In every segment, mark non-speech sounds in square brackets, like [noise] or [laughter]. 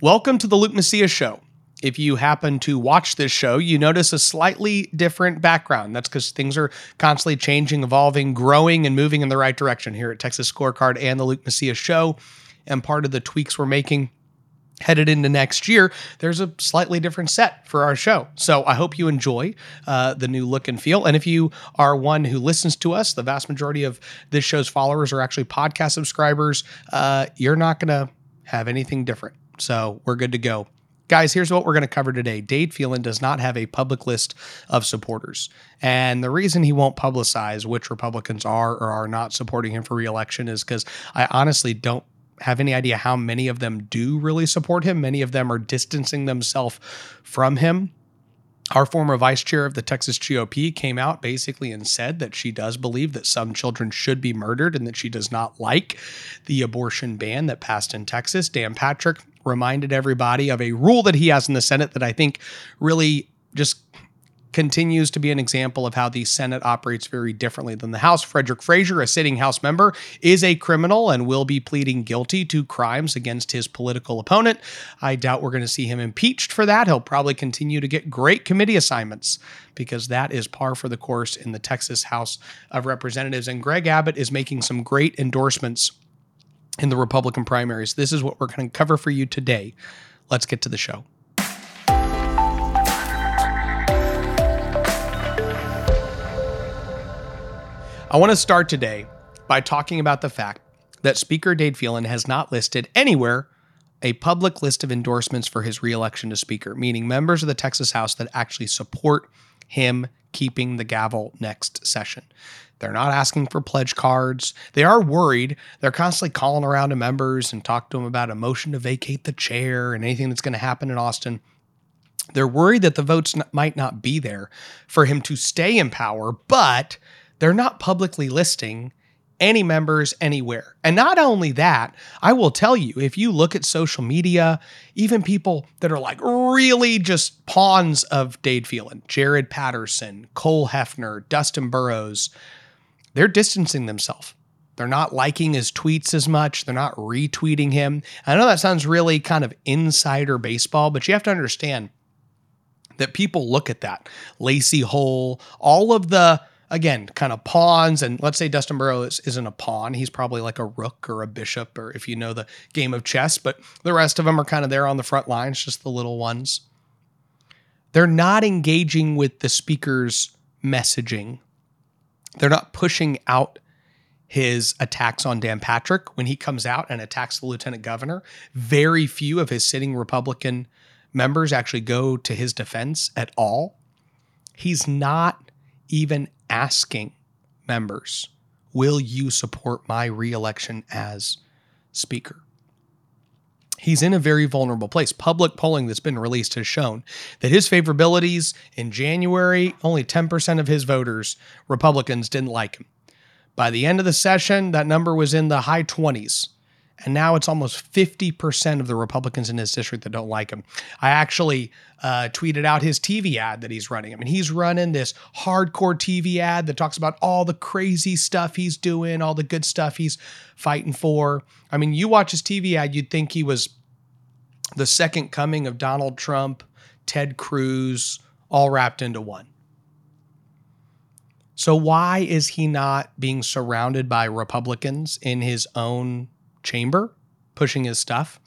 Welcome to the Luke Macias Show. If you happen to watch this show, you notice a slightly different background. That's because things are constantly changing, evolving, growing, and moving in the right direction here at Texas Scorecard and the Luke Macias Show. And part of the tweaks we're making headed into next year, there's a slightly different set for our show. So I hope you enjoy uh, the new look and feel. And if you are one who listens to us, the vast majority of this show's followers are actually podcast subscribers. Uh, you're not going to have anything different. So we're good to go. Guys, here's what we're going to cover today. Dade Phelan does not have a public list of supporters. And the reason he won't publicize which Republicans are or are not supporting him for reelection is because I honestly don't have any idea how many of them do really support him. Many of them are distancing themselves from him. Our former vice chair of the Texas GOP came out basically and said that she does believe that some children should be murdered and that she does not like the abortion ban that passed in Texas. Dan Patrick reminded everybody of a rule that he has in the Senate that I think really just continues to be an example of how the Senate operates very differently than the House. Frederick Frazier, a sitting House member, is a criminal and will be pleading guilty to crimes against his political opponent. I doubt we're going to see him impeached for that. He'll probably continue to get great committee assignments because that is par for the course in the Texas House of Representatives. And Greg Abbott is making some great endorsements in the Republican primaries. This is what we're going to cover for you today. Let's get to the show. I want to start today by talking about the fact that Speaker Dade Phelan has not listed anywhere a public list of endorsements for his reelection to Speaker, meaning members of the Texas House that actually support him keeping the gavel next session. They're not asking for pledge cards. They are worried. They're constantly calling around to members and talk to them about a motion to vacate the chair and anything that's going to happen in Austin. They're worried that the votes might not be there for him to stay in power, but they're not publicly listing any members anywhere. And not only that, I will tell you, if you look at social media, even people that are like really just pawns of Dade Phelan, Jared Patterson, Cole Hefner, Dustin Burrows, they're distancing themselves. They're not liking his tweets as much. They're not retweeting him. I know that sounds really kind of insider baseball, but you have to understand that people look at that. Lacey Hull, all of the again, kind of pawns. And let's say Dustin Burrows isn't a pawn. He's probably like a rook or a bishop, or if you know the game of chess, but the rest of them are kind of there on the front lines, just the little ones. They're not engaging with the speaker's messaging. They're not pushing out his attacks on Dan Patrick when he comes out and attacks the lieutenant governor. Very few of his sitting Republican members actually go to his defense at all. He's not even asking members, Will you support my reelection as Speaker? He's in a very vulnerable place. Public polling that's been released has shown that his favorabilities in January, only 10% of his voters, Republicans, didn't like him. By the end of the session, that number was in the high 20s. And now it's almost 50% of the Republicans in his district that don't like him. I actually uh, tweeted out his TV ad that he's running. I mean, he's running this hardcore TV ad that talks about all the crazy stuff he's doing, all the good stuff he's fighting for. I mean, you watch his TV ad, you'd think he was the second coming of Donald Trump, Ted Cruz, all wrapped into one. So, why is he not being surrounded by Republicans in his own chamber pushing his stuff.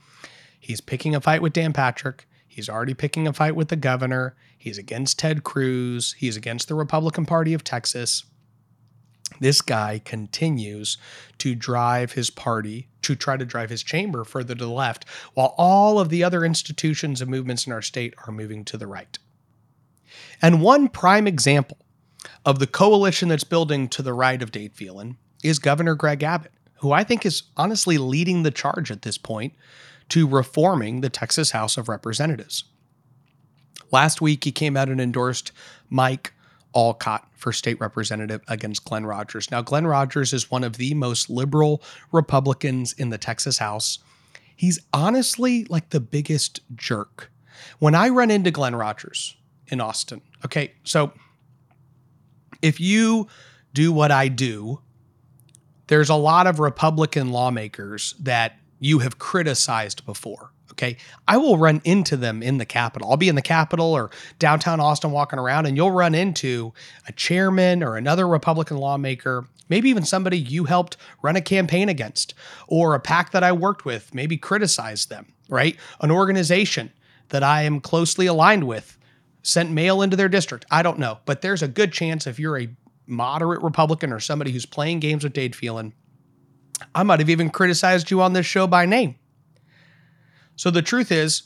He's picking a fight with Dan Patrick. He's already picking a fight with the governor. He's against Ted Cruz. He's against the Republican Party of Texas. This guy continues to drive his party, to try to drive his chamber further to the left, while all of the other institutions and movements in our state are moving to the right. And one prime example of the coalition that's building to the right of Dade Phelan is Governor Greg Abbott who I think is honestly leading the charge at this point to reforming the Texas House of Representatives. Last week, he came out and endorsed Mike Olcott for state representative against Glenn Rogers. Now, Glenn Rogers is one of the most liberal Republicans in the Texas House. He's honestly like the biggest jerk. When I run into Glenn Rogers in Austin, okay, so if you do what I do, there's a lot of Republican lawmakers that you have criticized before. Okay. I will run into them in the Capitol. I'll be in the Capitol or downtown Austin walking around, and you'll run into a chairman or another Republican lawmaker, maybe even somebody you helped run a campaign against, or a PAC that I worked with, maybe criticize them, right? An organization that I am closely aligned with sent mail into their district. I don't know. But there's a good chance if you're a moderate Republican or somebody who's playing games with Dade Phelan, I might have even criticized you on this show by name. So the truth is,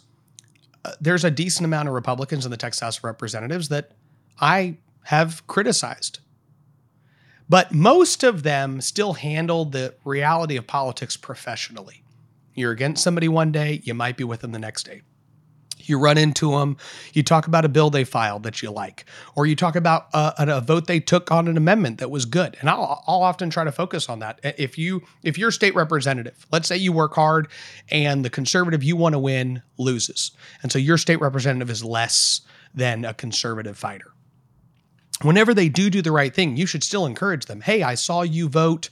uh, there's a decent amount of Republicans in the Texas Representatives that I have criticized. But most of them still handle the reality of politics professionally. You're against somebody one day, you might be with them the next day. You run into them, you talk about a bill they filed that you like, or you talk about a, a, vote they took on an amendment that was good. And I'll, I'll often try to focus on that. If you if you're state representative, let's say you work hard and the conservative you want to win loses, and so your state representative is less than a conservative fighter. Whenever they do do the right thing, you should still encourage them. Hey, I saw you vote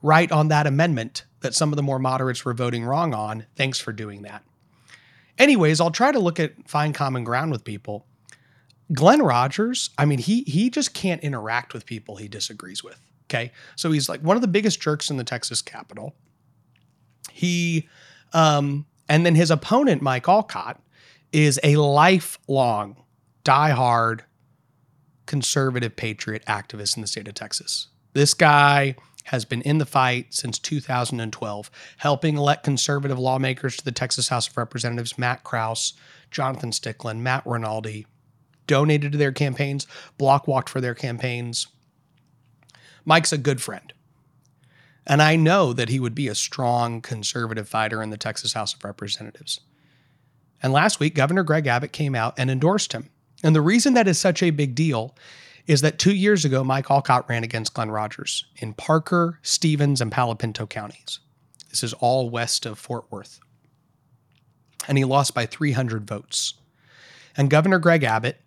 right on that amendment that some of the more moderates were voting wrong on. Thanks for doing that. Anyways, I'll try to look at find common ground with people. Glenn Rogers, I mean, he he just can't interact with people he disagrees with. Okay. So he's like one of the biggest jerks in the Texas Capitol. He um, and then his opponent, Mike Olcott, is a lifelong, diehard conservative patriot activist in the state of Texas. This guy has been in the fight since 2012, helping elect conservative lawmakers to the Texas House of Representatives Matt Krause, Jonathan Stickland, Matt Rinaldi, donated to their campaigns, block walked for their campaigns. Mike's a good friend. And I know that he would be a strong conservative fighter in the Texas House of Representatives. And last week, Governor Greg Abbott came out and endorsed him. And the reason that is such a big deal is that two years ago, Mike Olcott ran against Glenn Rogers in Parker, Stephens, and Palo Pinto counties. This is all west of Fort Worth. And he lost by 300 votes. And Governor Greg Abbott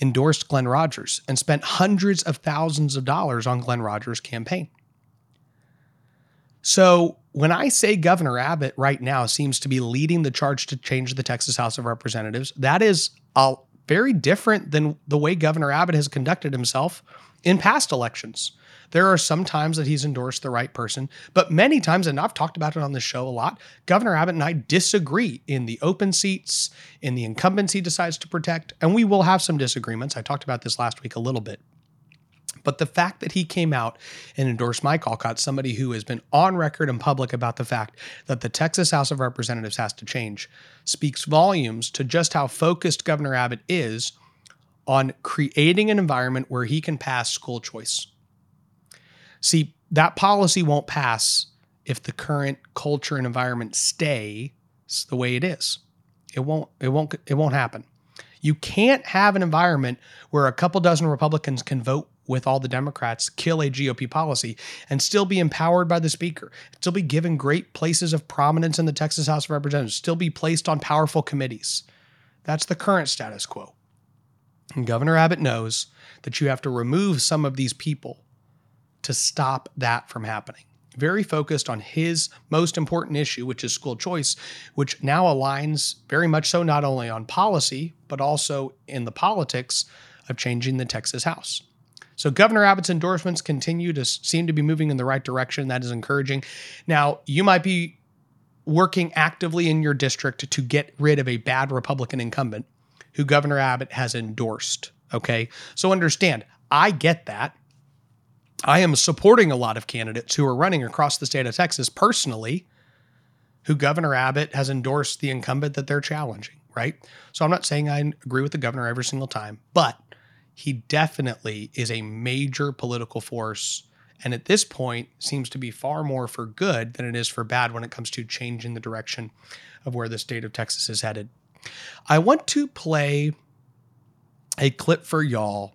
endorsed Glenn Rogers and spent hundreds of thousands of dollars on Glenn Rogers' campaign. So when I say Governor Abbott right now seems to be leading the charge to change the Texas House of Representatives, that is a very different than the way Governor Abbott has conducted himself in past elections. There are some times that he's endorsed the right person, but many times, and I've talked about it on the show a lot, Governor Abbott and I disagree in the open seats, in the incumbents he decides to protect, and we will have some disagreements. I talked about this last week a little bit. But the fact that he came out and endorsed Mike Olcott, somebody who has been on record and public about the fact that the Texas House of Representatives has to change, speaks volumes to just how focused Governor Abbott is on creating an environment where he can pass school choice. See, that policy won't pass if the current culture and environment stay the way it is. It won't it won't it won't happen. You can't have an environment where a couple dozen Republicans can vote with all the Democrats, kill a GOP policy, and still be empowered by the Speaker, still be given great places of prominence in the Texas House of Representatives, still be placed on powerful committees. That's the current status quo. And Governor Abbott knows that you have to remove some of these people to stop that from happening. Very focused on his most important issue, which is school choice, which now aligns very much so not only on policy, but also in the politics of changing the Texas House. So Governor Abbott's endorsements continue to seem to be moving in the right direction. That is encouraging. Now, you might be working actively in your district to get rid of a bad Republican incumbent who Governor Abbott has endorsed. Okay. So understand, I get that. I am supporting a lot of candidates who are running across the state of Texas personally, who Governor Abbott has endorsed the incumbent that they're challenging, right? So I'm not saying I agree with the governor every single time, but he definitely is a major political force and at this point seems to be far more for good than it is for bad when it comes to changing the direction of where the state of Texas is headed. I want to play a clip for y'all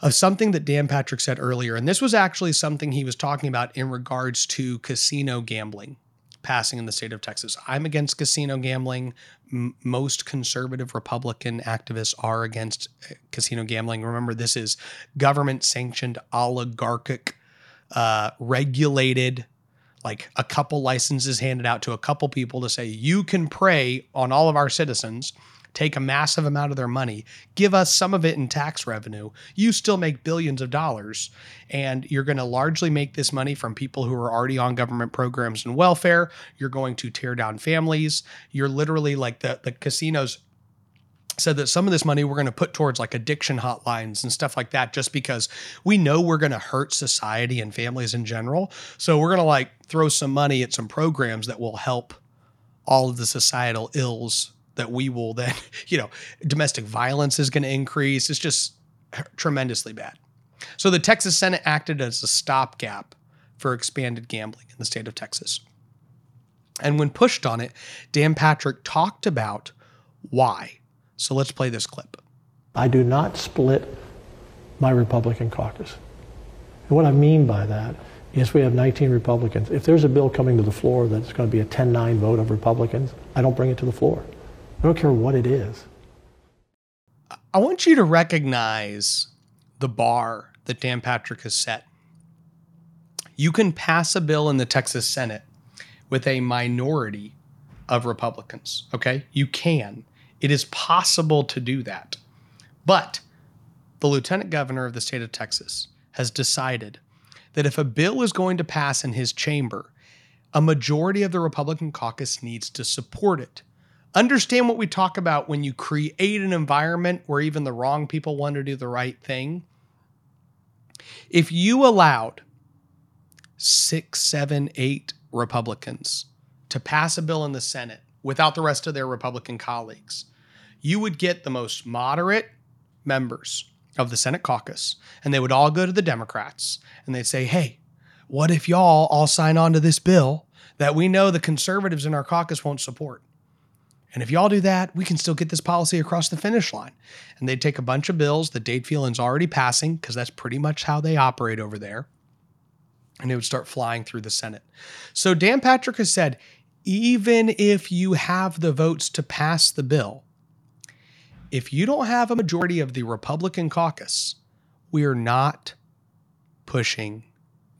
of something that Dan Patrick said earlier. And this was actually something he was talking about in regards to casino gambling passing in the state of Texas. I'm against casino gambling. M- most conservative Republican activists are against uh, casino gambling. Remember, this is government sanctioned, oligarchic, uh, regulated, like a couple licenses handed out to a couple people to say, you can prey on all of our citizens, take a massive amount of their money, give us some of it in tax revenue. You still make billions of dollars, and you're going to largely make this money from people who are already on government programs and welfare. You're going to tear down families. You're literally like the, the casinos said that some of this money we're going to put towards like addiction hotlines and stuff like that just because we know we're going to hurt society and families in general so we're going to like throw some money at some programs that will help all of the societal ills that we will then [laughs] you know domestic violence is going to increase it's just tremendously bad so the texas senate acted as a stopgap for expanded gambling in the state of texas and when pushed on it dan patrick talked about why so let's play this clip. I do not split my Republican caucus. And what I mean by that is we have 19 Republicans. If there's a bill coming to the floor that's going to be a 10 9 vote of Republicans, I don't bring it to the floor. I don't care what it is. I want you to recognize the bar that Dan Patrick has set. You can pass a bill in the Texas Senate with a minority of Republicans, okay? You can. It is possible to do that. But the lieutenant governor of the state of Texas has decided that if a bill is going to pass in his chamber, a majority of the Republican caucus needs to support it. Understand what we talk about when you create an environment where even the wrong people want to do the right thing. If you allowed six, seven, eight Republicans to pass a bill in the Senate without the rest of their Republican colleagues, you would get the most moderate members of the Senate caucus, and they would all go to the Democrats and they'd say, Hey, what if y'all all sign on to this bill that we know the conservatives in our caucus won't support? And if y'all do that, we can still get this policy across the finish line. And they'd take a bunch of bills that Dade Phelan's already passing, because that's pretty much how they operate over there. And it would start flying through the Senate. So Dan Patrick has said, even if you have the votes to pass the bill, if you don't have a majority of the Republican caucus, we are not pushing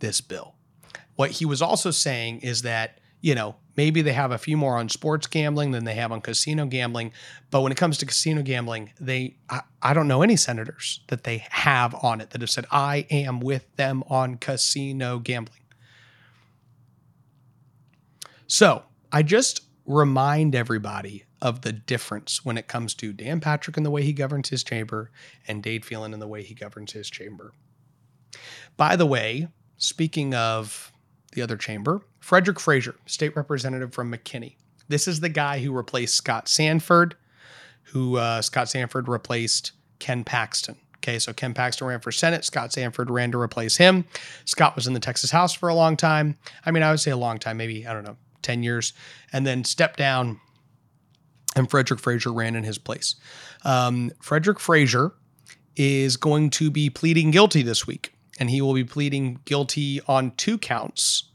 this bill. What he was also saying is that, you know, maybe they have a few more on sports gambling than they have on casino gambling. But when it comes to casino gambling, they, I, I don't know any senators that they have on it that have said, I am with them on casino gambling. So I just remind everybody of the difference when it comes to Dan Patrick and the way he governs his chamber and Dade Phelan and the way he governs his chamber. By the way, speaking of the other chamber, Frederick Frazier, state representative from McKinney. This is the guy who replaced Scott Sanford, who uh, Scott Sanford replaced Ken Paxton. Okay, so Ken Paxton ran for Senate. Scott Sanford ran to replace him. Scott was in the Texas House for a long time. I mean, I would say a long time, maybe, I don't know, 10 years, and then stepped down and Frederick Frazier ran in his place. Um, Frederick Frazier is going to be pleading guilty this week, and he will be pleading guilty on two counts.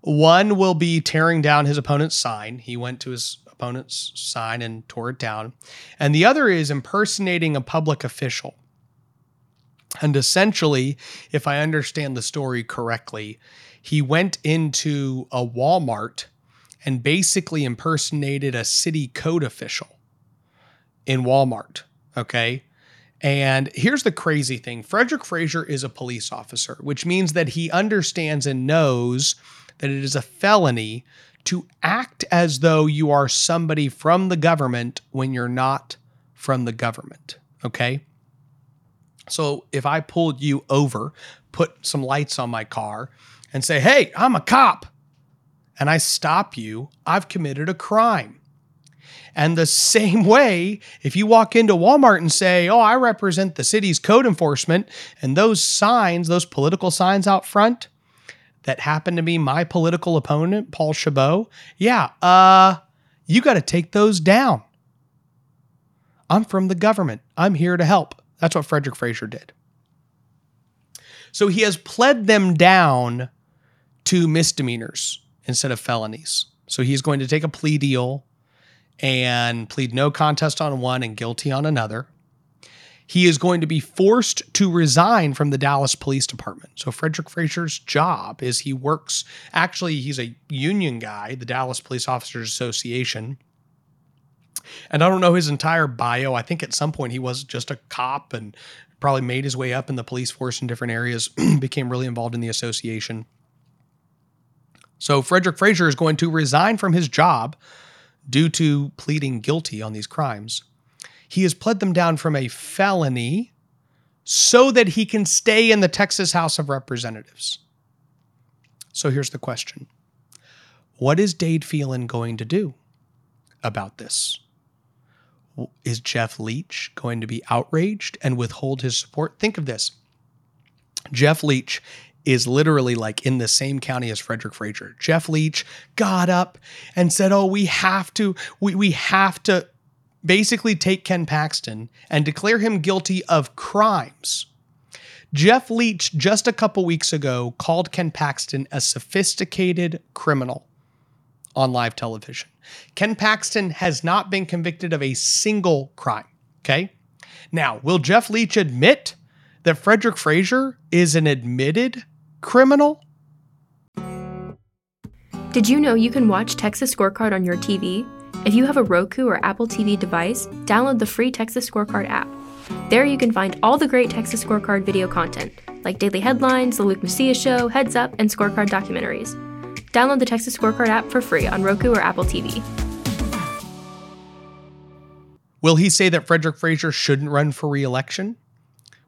One will be tearing down his opponent's sign. He went to his opponent's sign and tore it down. And the other is impersonating a public official. And essentially, if I understand the story correctly, he went into a Walmart and basically impersonated a city code official in Walmart. Okay. And here's the crazy thing Frederick Frazier is a police officer, which means that he understands and knows that it is a felony to act as though you are somebody from the government when you're not from the government. Okay. So if I pulled you over, put some lights on my car, and say, hey, I'm a cop, and I stop you, I've committed a crime. And the same [laughs] way, if you walk into Walmart and say, Oh, I represent the city's code enforcement, and those signs, those political signs out front that happen to be my political opponent, Paul Chabot, yeah, uh, you got to take those down. I'm from the government. I'm here to help. That's what Frederick Frazier did. So he has pled them down to misdemeanors instead of felonies. So he's going to take a plea deal and plead no contest on one and guilty on another. he is going to be forced to resign from the Dallas Police Department. So Frederick Frazier's job is he works actually he's a union guy, the Dallas Police Officers Association. And I don't know his entire bio. I think at some point he was just a cop and probably made his way up in the police force in different areas, [clears throat] became really involved in the association. So Frederick Frazier is going to resign from his job due to pleading guilty on these crimes he has pled them down from a felony so that he can stay in the Texas House of Representatives. So here's the question What is Dade Phelan going to do about this? Is Jeff Leach going to be outraged and withhold his support? Think of this Jeff Leach is literally like in the same county as Frederick Frazier. Jeff Leach got up and said, "Oh, we have to we we have to basically take Ken Paxton and declare him guilty of crimes. Jeff Leach, just a couple weeks ago, called Ken Paxton a sophisticated criminal on live television. Ken Paxton has not been convicted of a single crime. Okay. Now, will Jeff Leach admit that Frederick Frazier is an admitted criminal? Did you know you can watch Texas Scorecard on your TV? If you have a Roku or Apple TV device, download the free Texas Scorecard app. There you can find all the great Texas Scorecard video content, like daily headlines, The Luke Macias Show, Heads Up, and Scorecard documentaries. Download the Texas Scorecard app for free on Roku or Apple TV. Will he say that Frederick Frazier shouldn't run for reelection?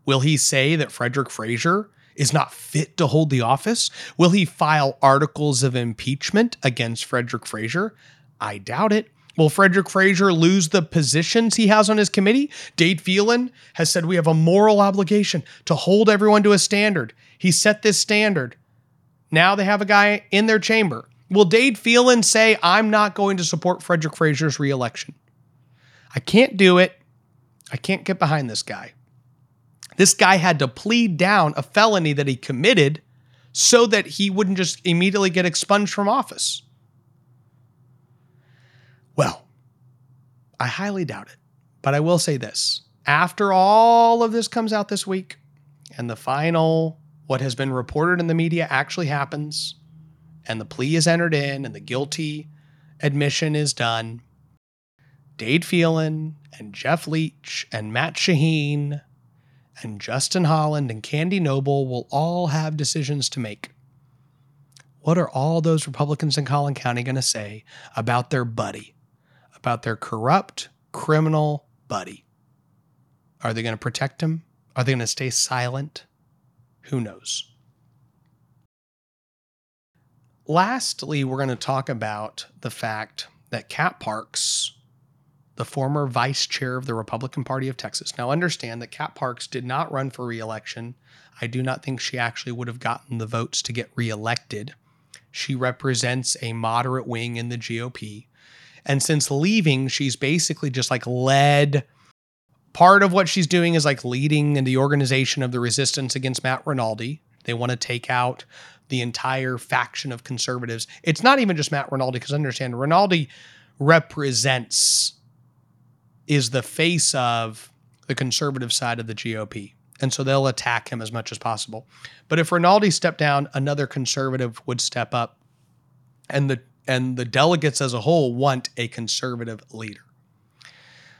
Will he say that Frederick Frazier is not fit to hold the office? Will he file articles of impeachment against Frederick Frazier? I doubt it. Will Frederick Frazier lose the positions he has on his committee? Dade Phelan has said we have a moral obligation to hold everyone to a standard. He set this standard. Now they have a guy in their chamber. Will Dade Phelan say, I'm not going to support Frederick Frazier's reelection? I can't do it. I can't get behind this guy. This guy had to plead down a felony that he committed so that he wouldn't just immediately get expunged from office. Well, I highly doubt it. But I will say this after all of this comes out this week and the final, what has been reported in the media actually happens, and the plea is entered in and the guilty admission is done, Dade Phelan and Jeff Leach and Matt Shaheen and Justin Holland and Candy Noble will all have decisions to make. What are all those Republicans in Collin County going to say about their buddy, about their corrupt criminal buddy. Are they going to protect him? Are they going to stay silent? Who knows? Lastly, we're going to talk about the fact that Cat Parks, the former vice chair of the Republican Party of Texas, now understand that Cat Parks did not run for reelection. I do not think she actually would have gotten the votes to get reelected. She represents a moderate wing in the GOP. And since leaving, she's basically just like led. Part of what she's doing is like leading in the organization of the resistance against Matt Rinaldi. They want to take out the entire faction of conservatives. It's not even just Matt Rinaldi, because understand Rinaldi represents, is the face of the conservative side of the GOP. And so they'll attack him as much as possible. But if Rinaldi stepped down, another conservative would step up. And the and the delegates as a whole want a conservative leader.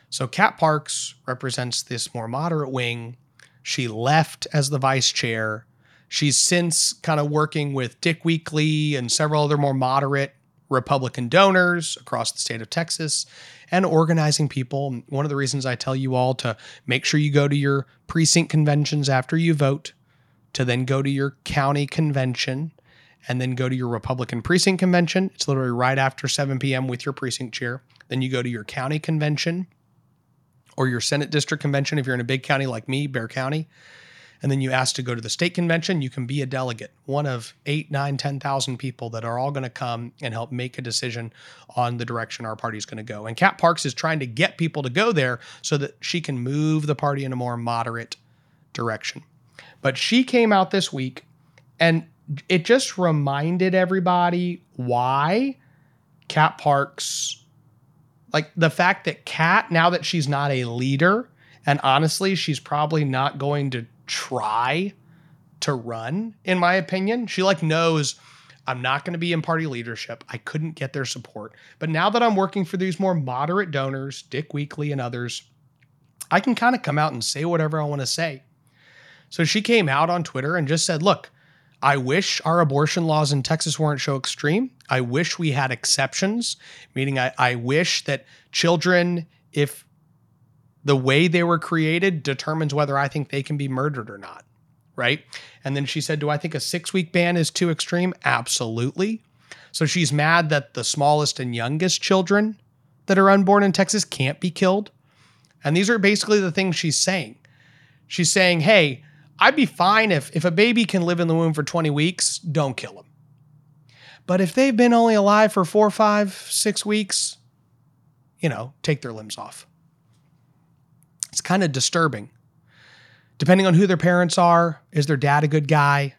So Cat Parks represents this more moderate wing. She left as the vice chair. She's since kind of working with Dick Weekley and several other more moderate Republican donors across the state of Texas and organizing people. One of the reasons I tell you all to make sure you go to your precinct conventions after you vote, to then go to your county convention, and then go to your Republican precinct convention. It's literally right after 7 p.m. with your precinct chair. Then you go to your county convention or your Senate district convention if you're in a big county like me, Bexar County. And then you ask to go to the state convention, you can be a delegate, one of eight, nine, 10,000 people that are all going to come and help make a decision on the direction our party is going to go. And Cat Parks is trying to get people to go there so that she can move the party in a more moderate direction. But she came out this week and it just reminded everybody why Cat Parks, like the fact that Cat, now that she's not a leader And honestly, she's probably not going to try to run, in my opinion. She like knows I'm not going to be in party leadership. I couldn't get their support. But now that I'm working for these more moderate donors, Dick Weekley and others, I can kind of come out and say whatever I want to say. So she came out on Twitter and just said, look, I wish our abortion laws in Texas weren't so extreme. I wish we had exceptions, meaning I, I wish that children, if the way they were created determines whether I think they can be murdered or not. Right. And then she said, Do I think a six week ban is too extreme? Absolutely. So she's mad that the smallest and youngest children that are unborn in Texas can't be killed. And these are basically the things she's saying. She's saying, Hey, I'd be fine if if a baby can live in the womb for 20 weeks, don't kill them. But if they've been only alive for four, five, six weeks, you know, take their limbs off. It's kind of disturbing. Depending on who their parents are, is their dad a good guy?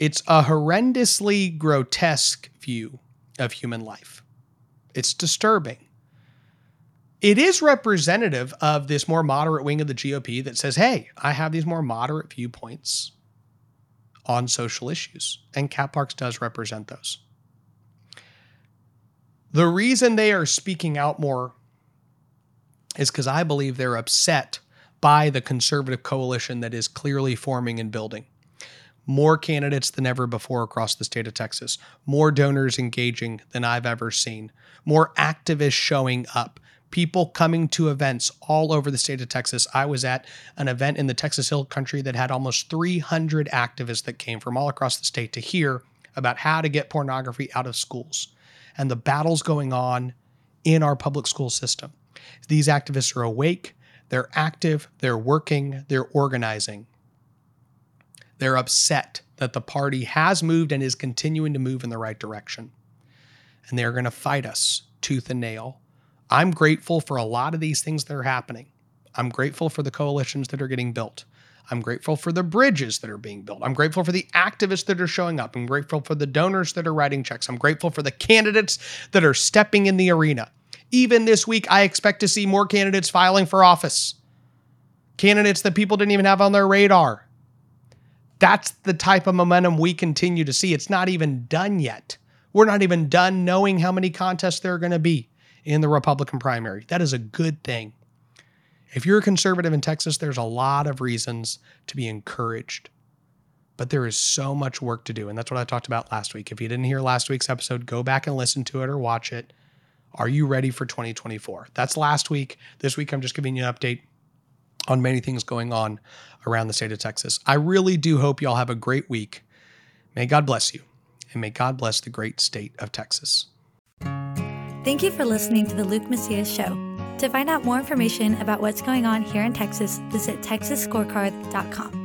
It's a horrendously grotesque view of human life. It's disturbing it is representative of this more moderate wing of the GOP that says, hey, I have these more moderate viewpoints on social issues. And Cat Parks does represent those. The reason they are speaking out more is because I believe they're upset by the conservative coalition that is clearly forming and building. More candidates than ever before across the state of Texas, more donors engaging than I've ever seen, more activists showing up people coming to events all over the state of Texas. I was at an event in the Texas Hill Country that had almost 300 activists that came from all across the state to hear about how to get pornography out of schools and the battles going on in our public school system. These activists are awake, they're active, they're working, they're organizing. They're upset that the party has moved and is continuing to move in the right direction. And they're going to fight us tooth and nail I'm grateful for a lot of these things that are happening. I'm grateful for the coalitions that are getting built. I'm grateful for the bridges that are being built. I'm grateful for the activists that are showing up. I'm grateful for the donors that are writing checks. I'm grateful for the candidates that are stepping in the arena. Even this week, I expect to see more candidates filing for office. Candidates that people didn't even have on their radar. That's the type of momentum we continue to see. It's not even done yet. We're not even done knowing how many contests there are going to be in the Republican primary. That is a good thing. If you're a conservative in Texas, there's a lot of reasons to be encouraged. But there is so much work to do. And that's what I talked about last week. If you didn't hear last week's episode, go back and listen to it or watch it. Are you ready for 2024? That's last week. This week, I'm just giving you an update on many things going on around the state of Texas. I really do hope y'all have a great week. May God bless you, and may God bless the great state of Texas. Thank you for listening to the Luke Macias Show. To find out more information about what's going on here in Texas, visit texasscorecard.com.